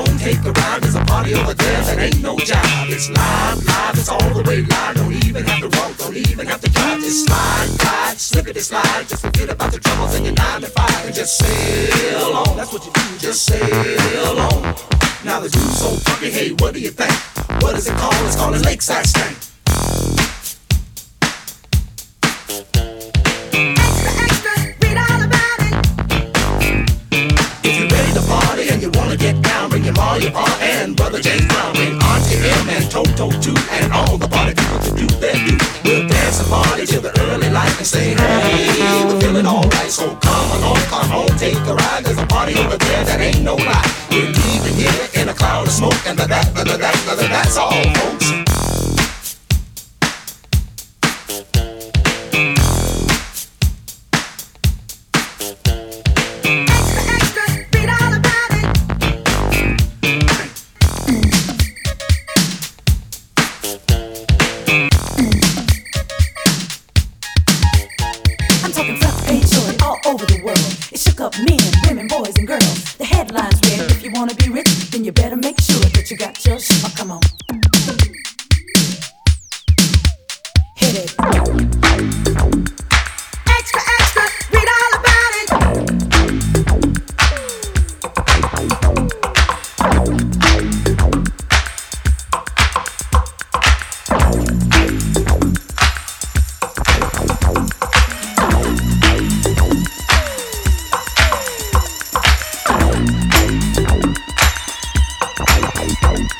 On, take a ride. There's a party over there that ain't no job. It's live, live, it's all the way live. Don't even have to walk, don't even have to drive. Just slide, glide, slip it, slide. Just forget about the troubles in your nine to five and just sail on. That's what you do, just sail on. Now the dude's so funky, hey, what do you think? What is it called? It's called a lakeside stank. Down, bring your ma, your pa, and brother James Brown, bring Auntie M and Toto too, and all the party people to do their do. We'll dance and party till the early light and say, hey, we're feeling alright. So come along, come on, take a ride. There's a party over there that ain't no lie. We're leaving here in a cloud of smoke, and that, that, that, that, that, that's all, folks. Ain't nobody,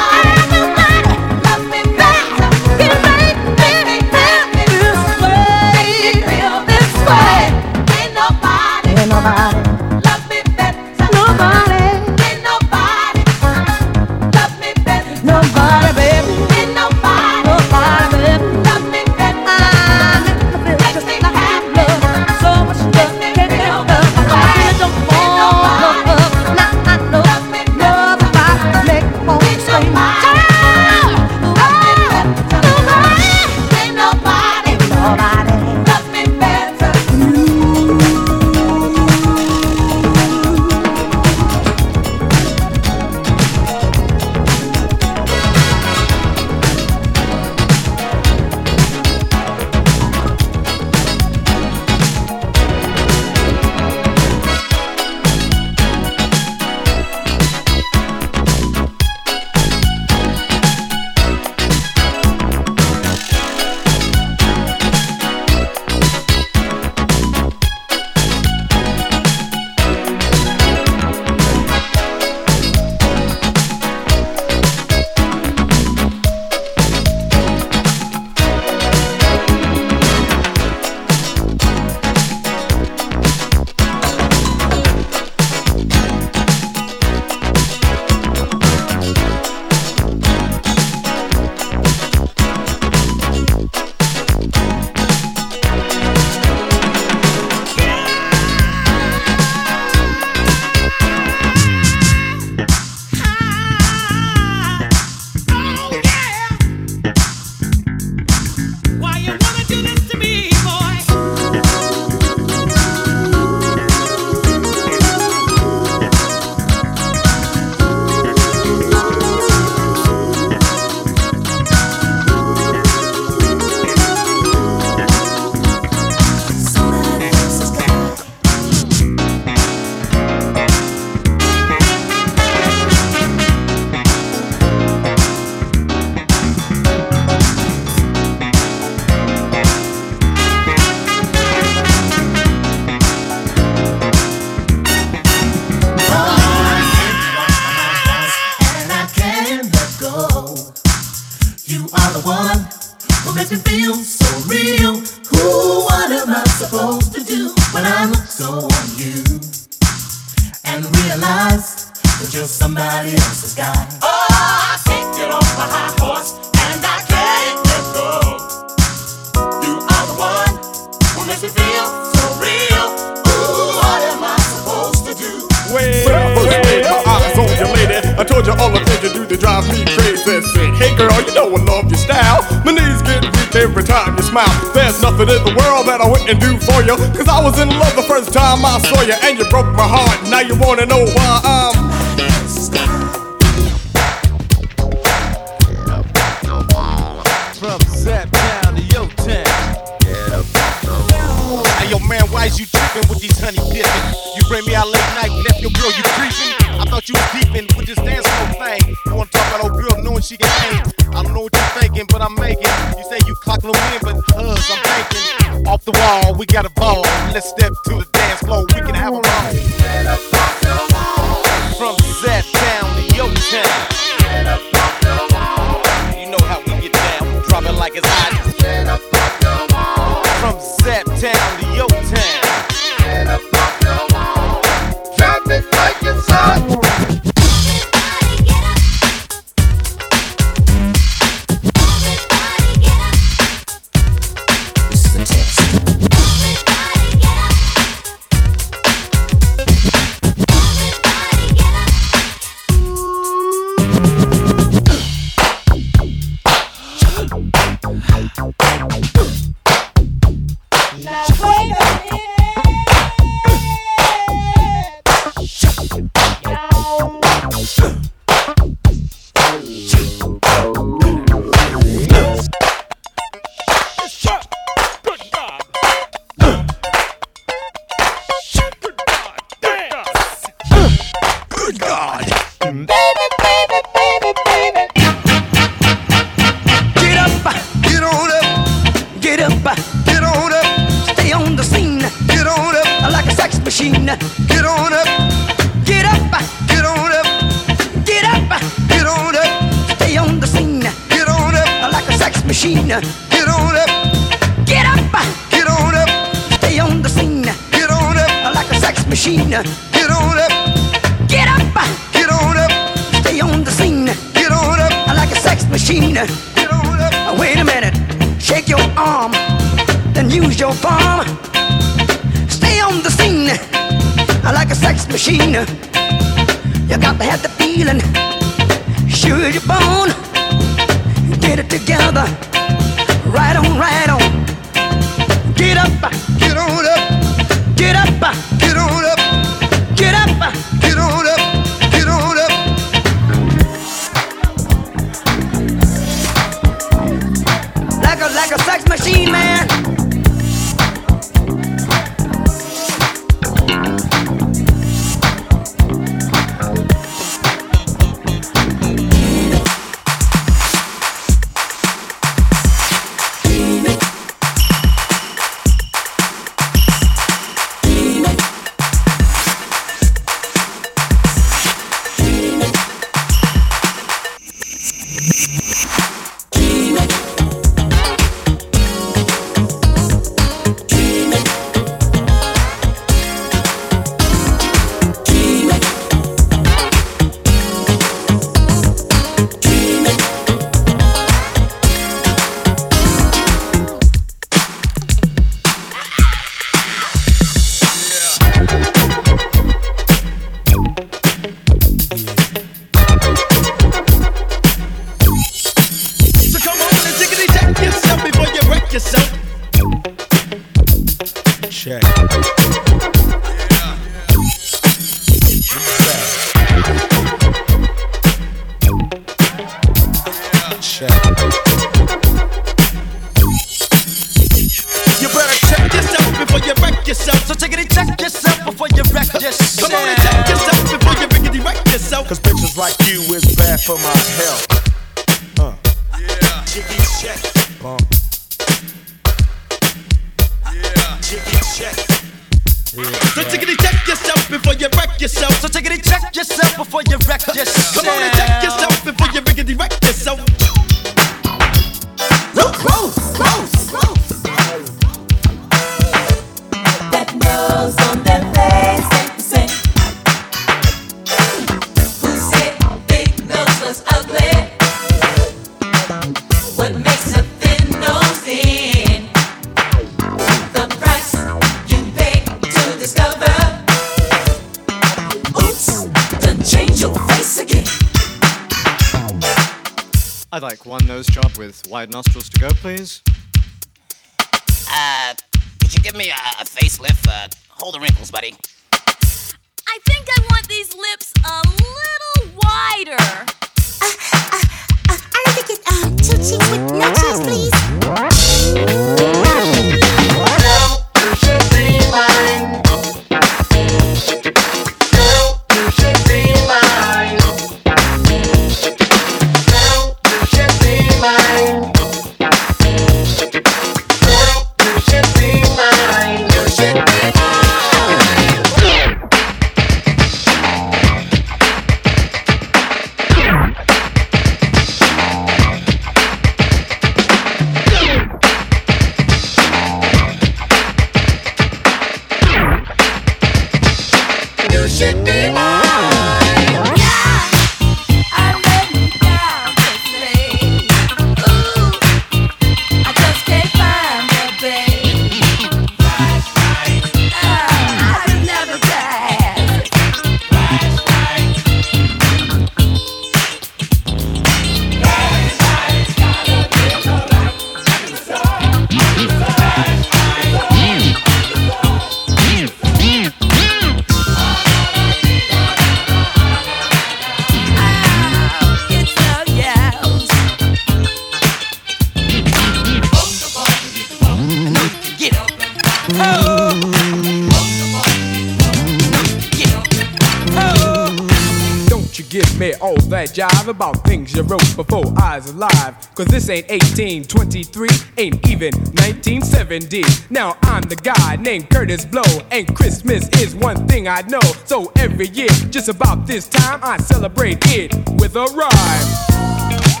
alive. Cause this ain't 1823, ain't even 1970. Now I'm the guy named Kurtis Blow, and Christmas is one thing I know. So every year, just about this time, I celebrate it with a rhyme.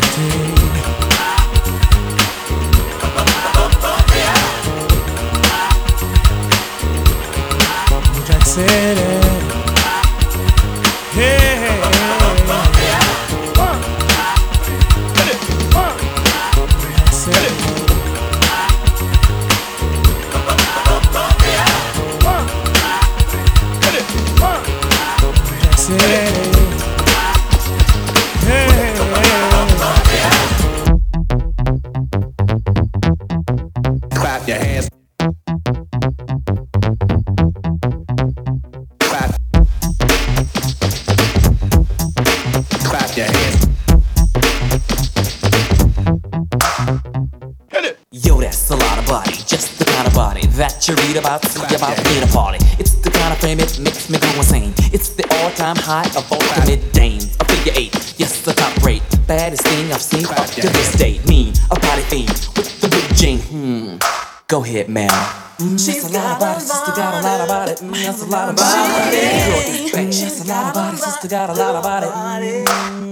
to sister got a lot about it. Mm, that's a lot about it. Girl, this bitch, that's a lot about it. Sister got a lot about it. Mm.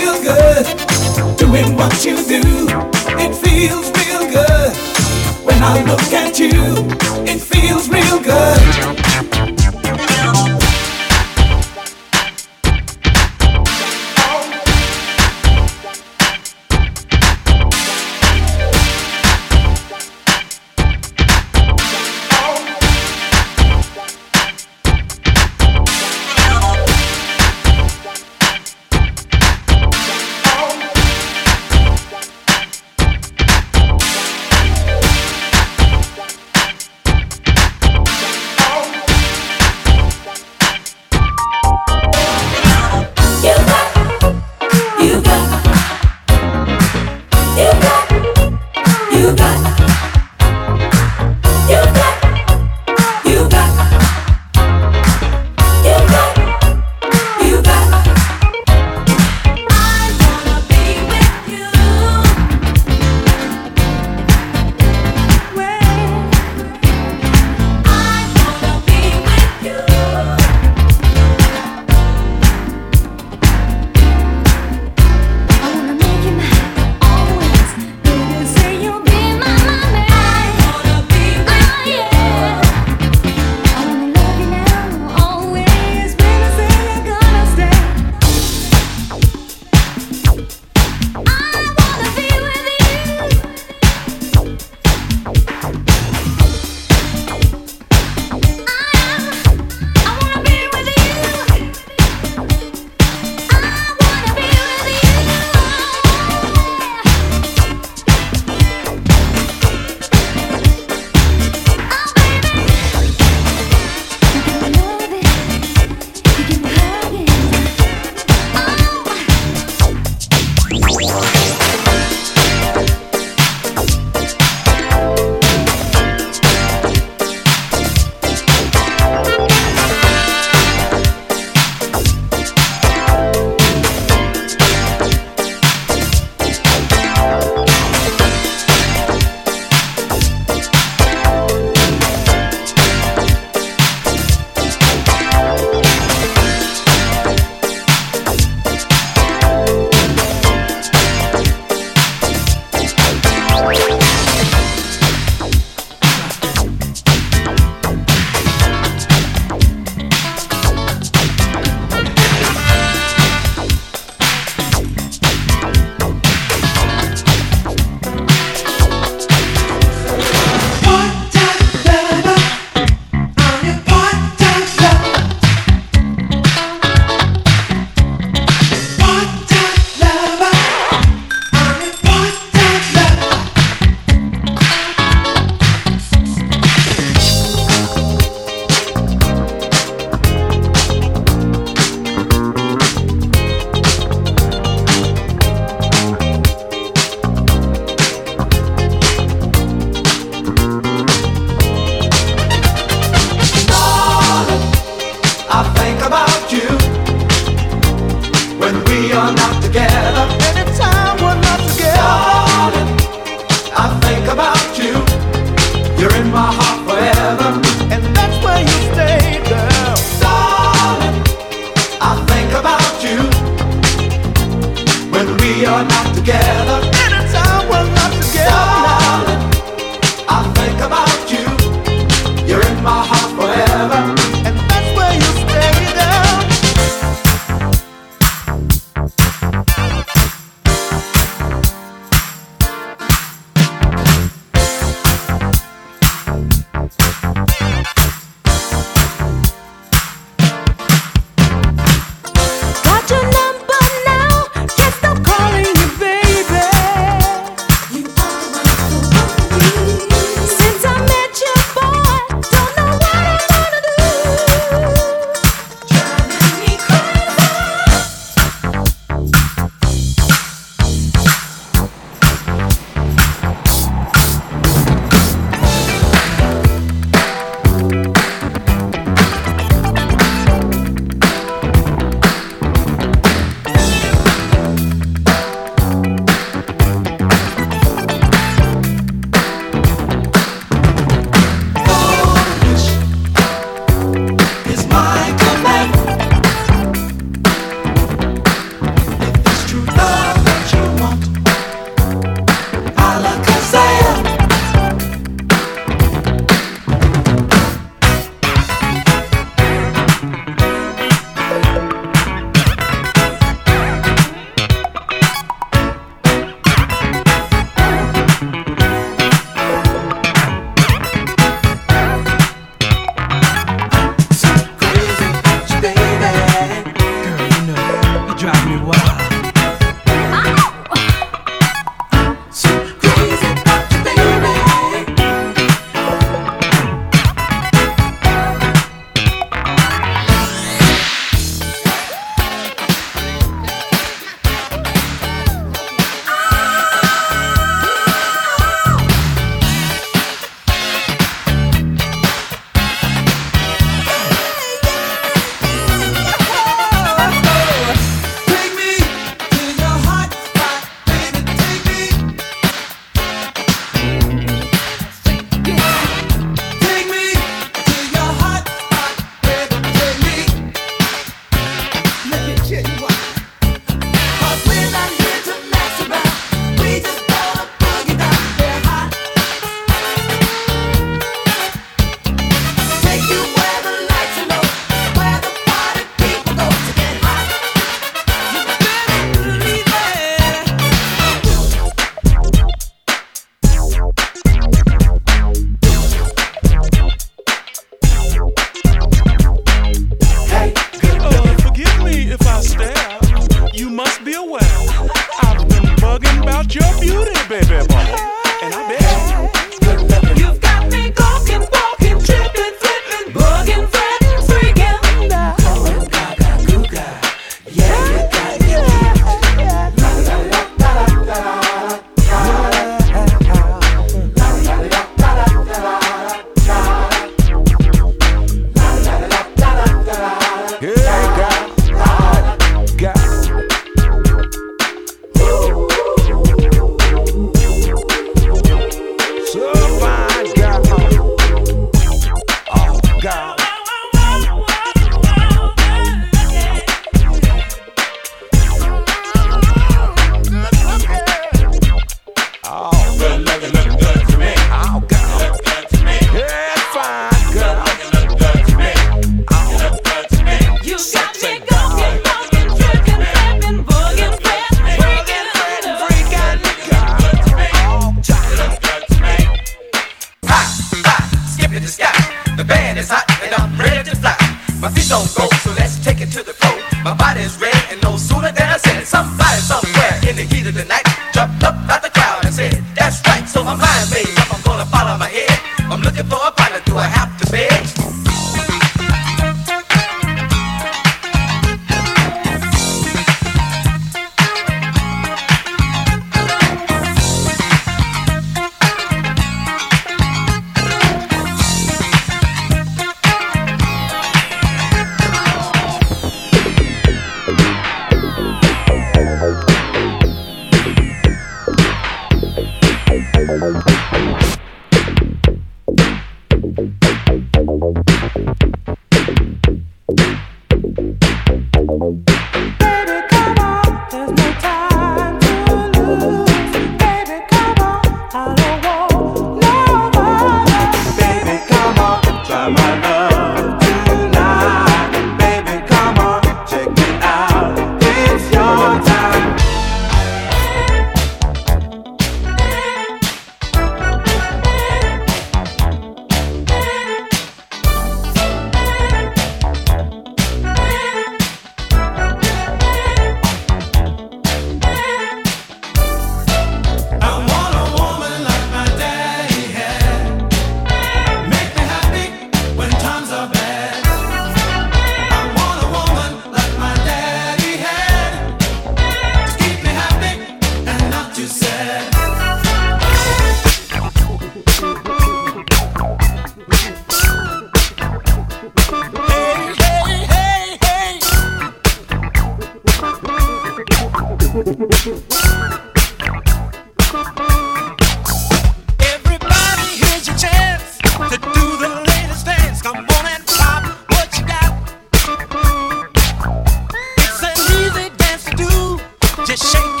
just shake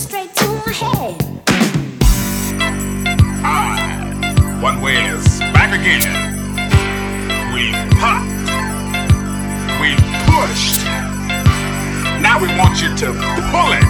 straight to my head. Ah, one way is back again. We popped. We've pushed. Now we want you to pull it.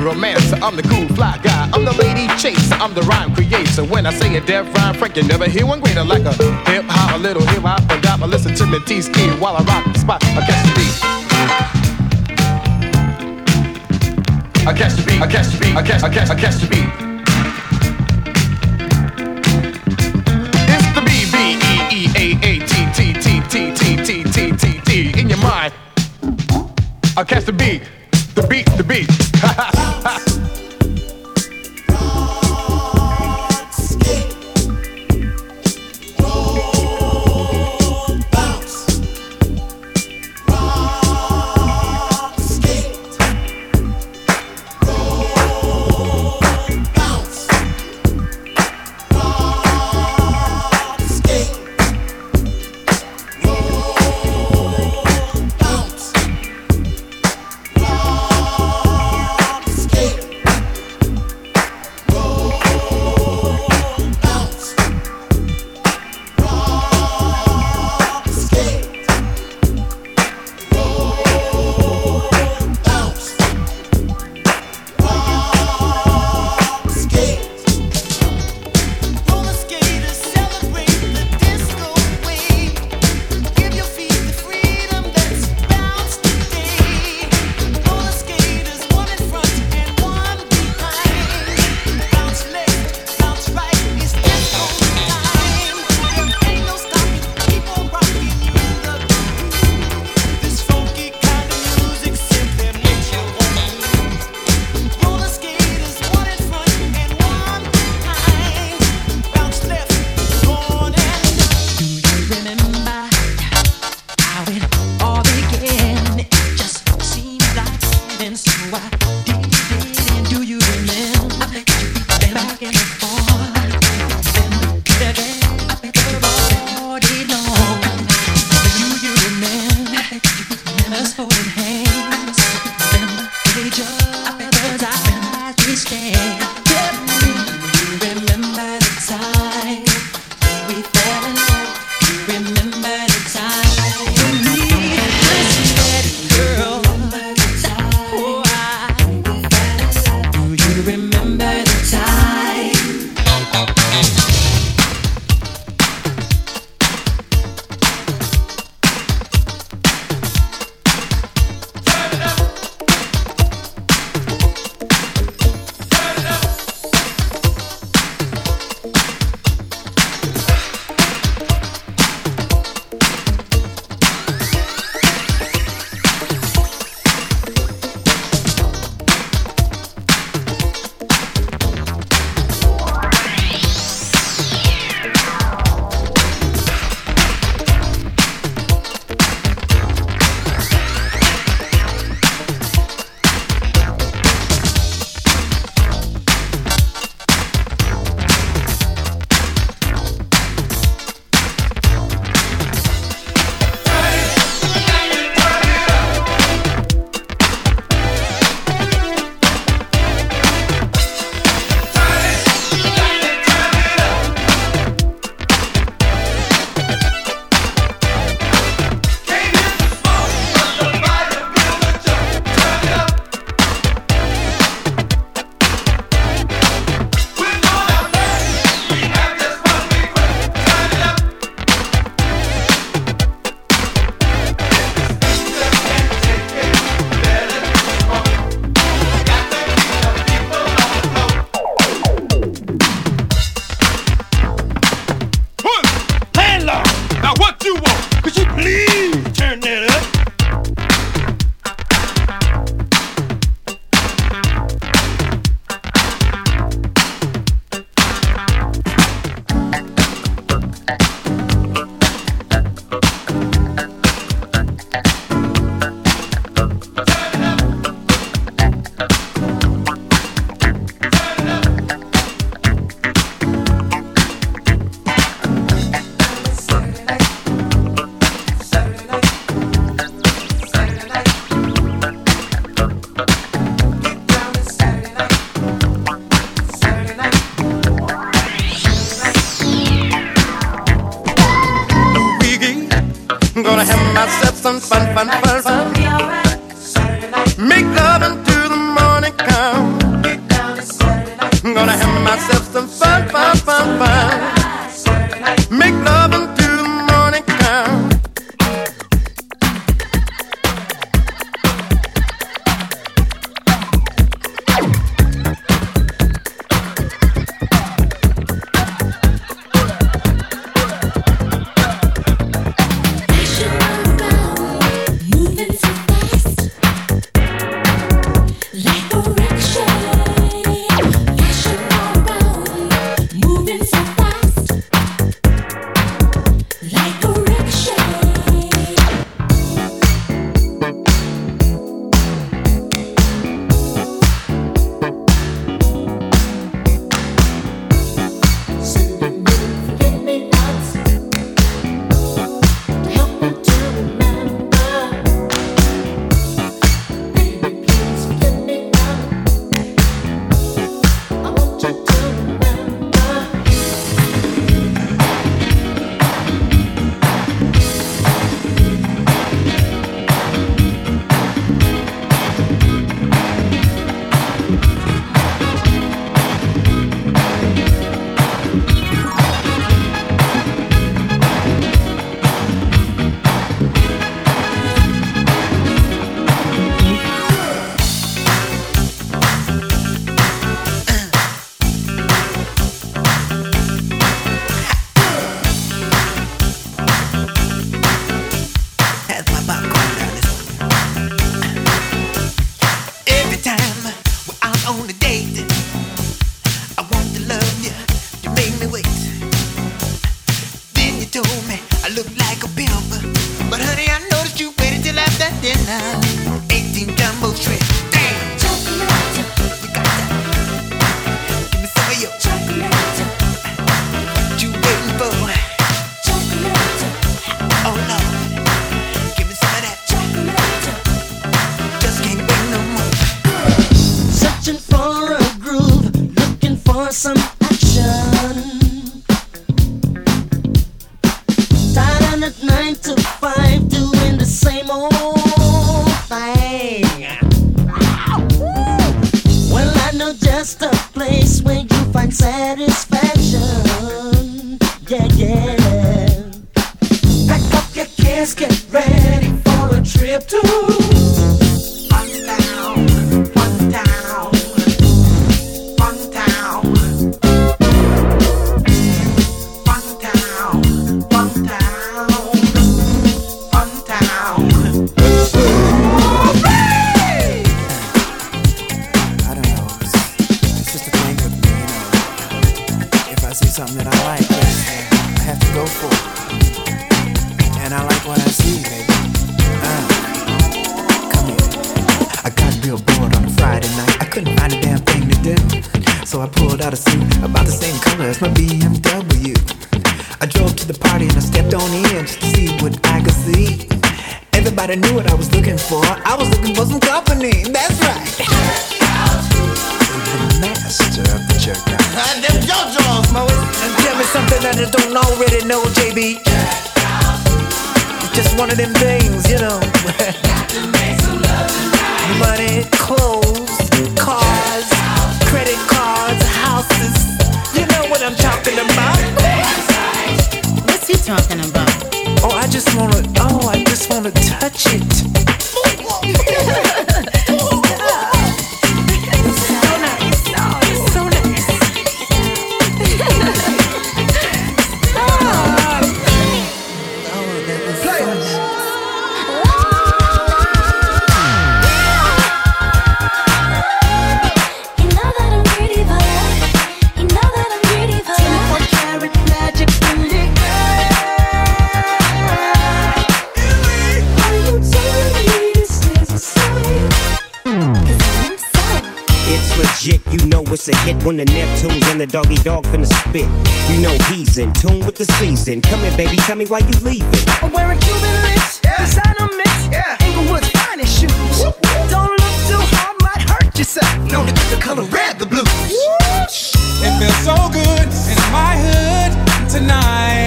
romancer, I'm the cool fly guy. I'm the lady chaser, I'm the rhyme creator. When I say a deaf rhyme, Frank, you never hear one greater like a hip hop, a little hip hop. I got my listen to me T ski while I rock the spot. I catch the beat. I catch the beat, I catch the beat, I catch, I catch, I catch the beat. in your mind. I catch the beat, the beat, the beat. Gonna have myself some fun, fun, fun, fun. Make love until the morning comes. Gonna have myself it's a hit when the Neptune's and the Doggy Dogg finna spit. You know he's in tune with the season. Come here, baby, tell me why you leaving. I'm wearing Cuban links, yeah. designer mix, yeah. Inglewood's finest shoes. Whoop, whoop. Don't look too hard, might hurt yourself. Known to the, the color red, the blue. It feels so good in my hood tonight.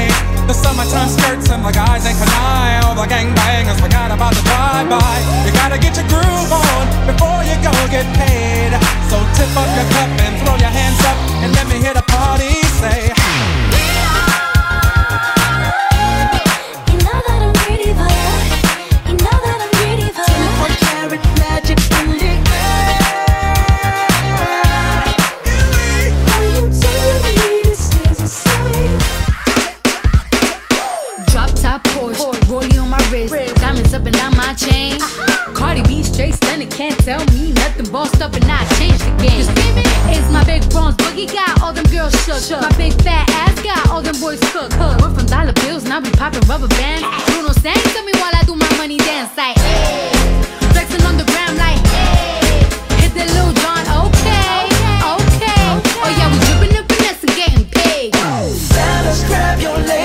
The summertime skirts and my guys ain't canine. All the gangbangers forgot about the drive-by. You gotta get your groove on before you go get paid. So tip up your cup and throw your hands up and let me hear the party say. Boogie got all them girls shook. My big fat ass got all them boys cooked. We're from dollar bills, now we popping rubber bands. Bruno sang to me while I do my money dance like. Hey. Flexing on the gram like. Hey. Hit the Lil Jon, okay, okay. Oh yeah, we dripping and and getting paid. Fellas, grab your ladies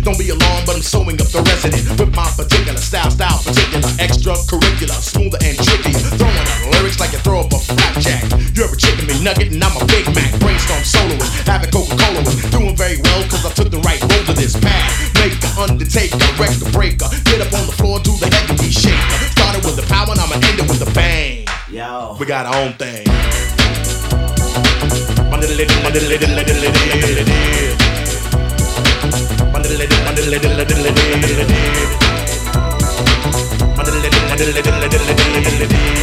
Don't be alarmed, but I'm sewing up the resident with my particular style, style particular, extracurricular, smoother and trickier. Throwing out lyrics like you throw up a flapjack. You're a chicken McNugget, and I'm a Big Mac. Brainstorm soloist, having Coca-Cola with doing very well, cause I took the right road to this path. Make Maker, undertaker, wreck the breaker. Get up on the floor, do the heavy shaker. Started with the power, and I'ma end it with a bang. Yo. We got our own thing. Thank you.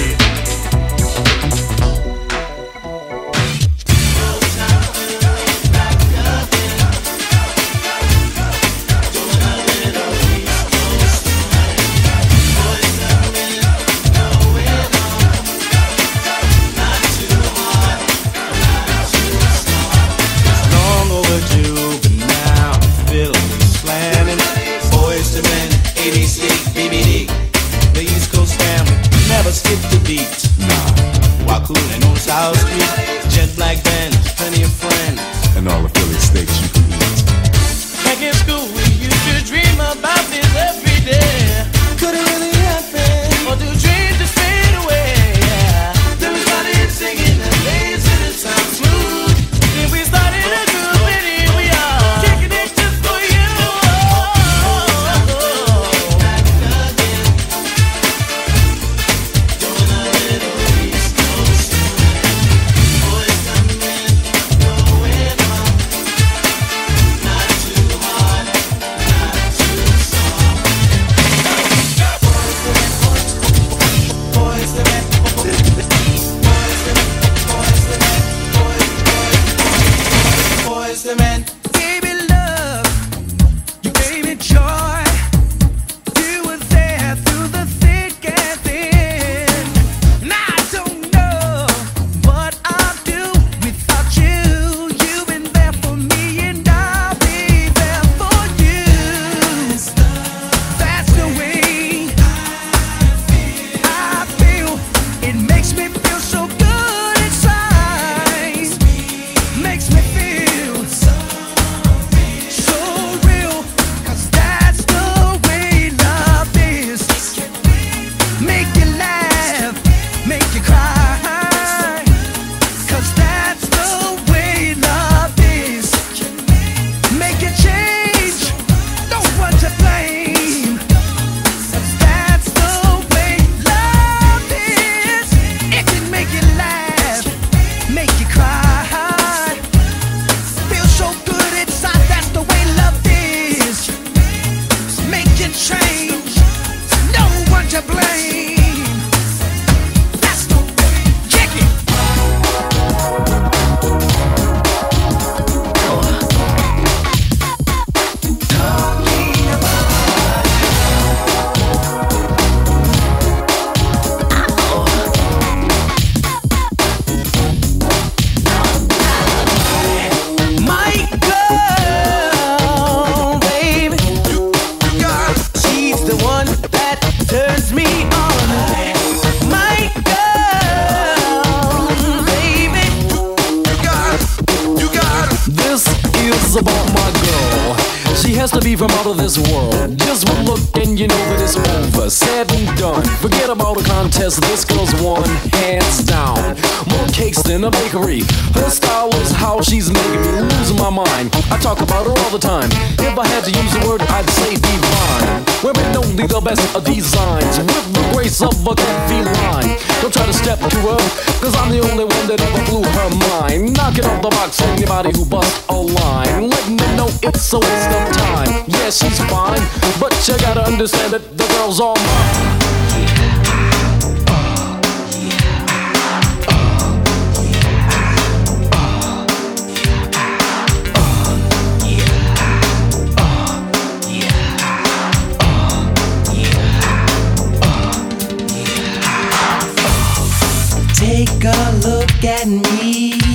Look at me.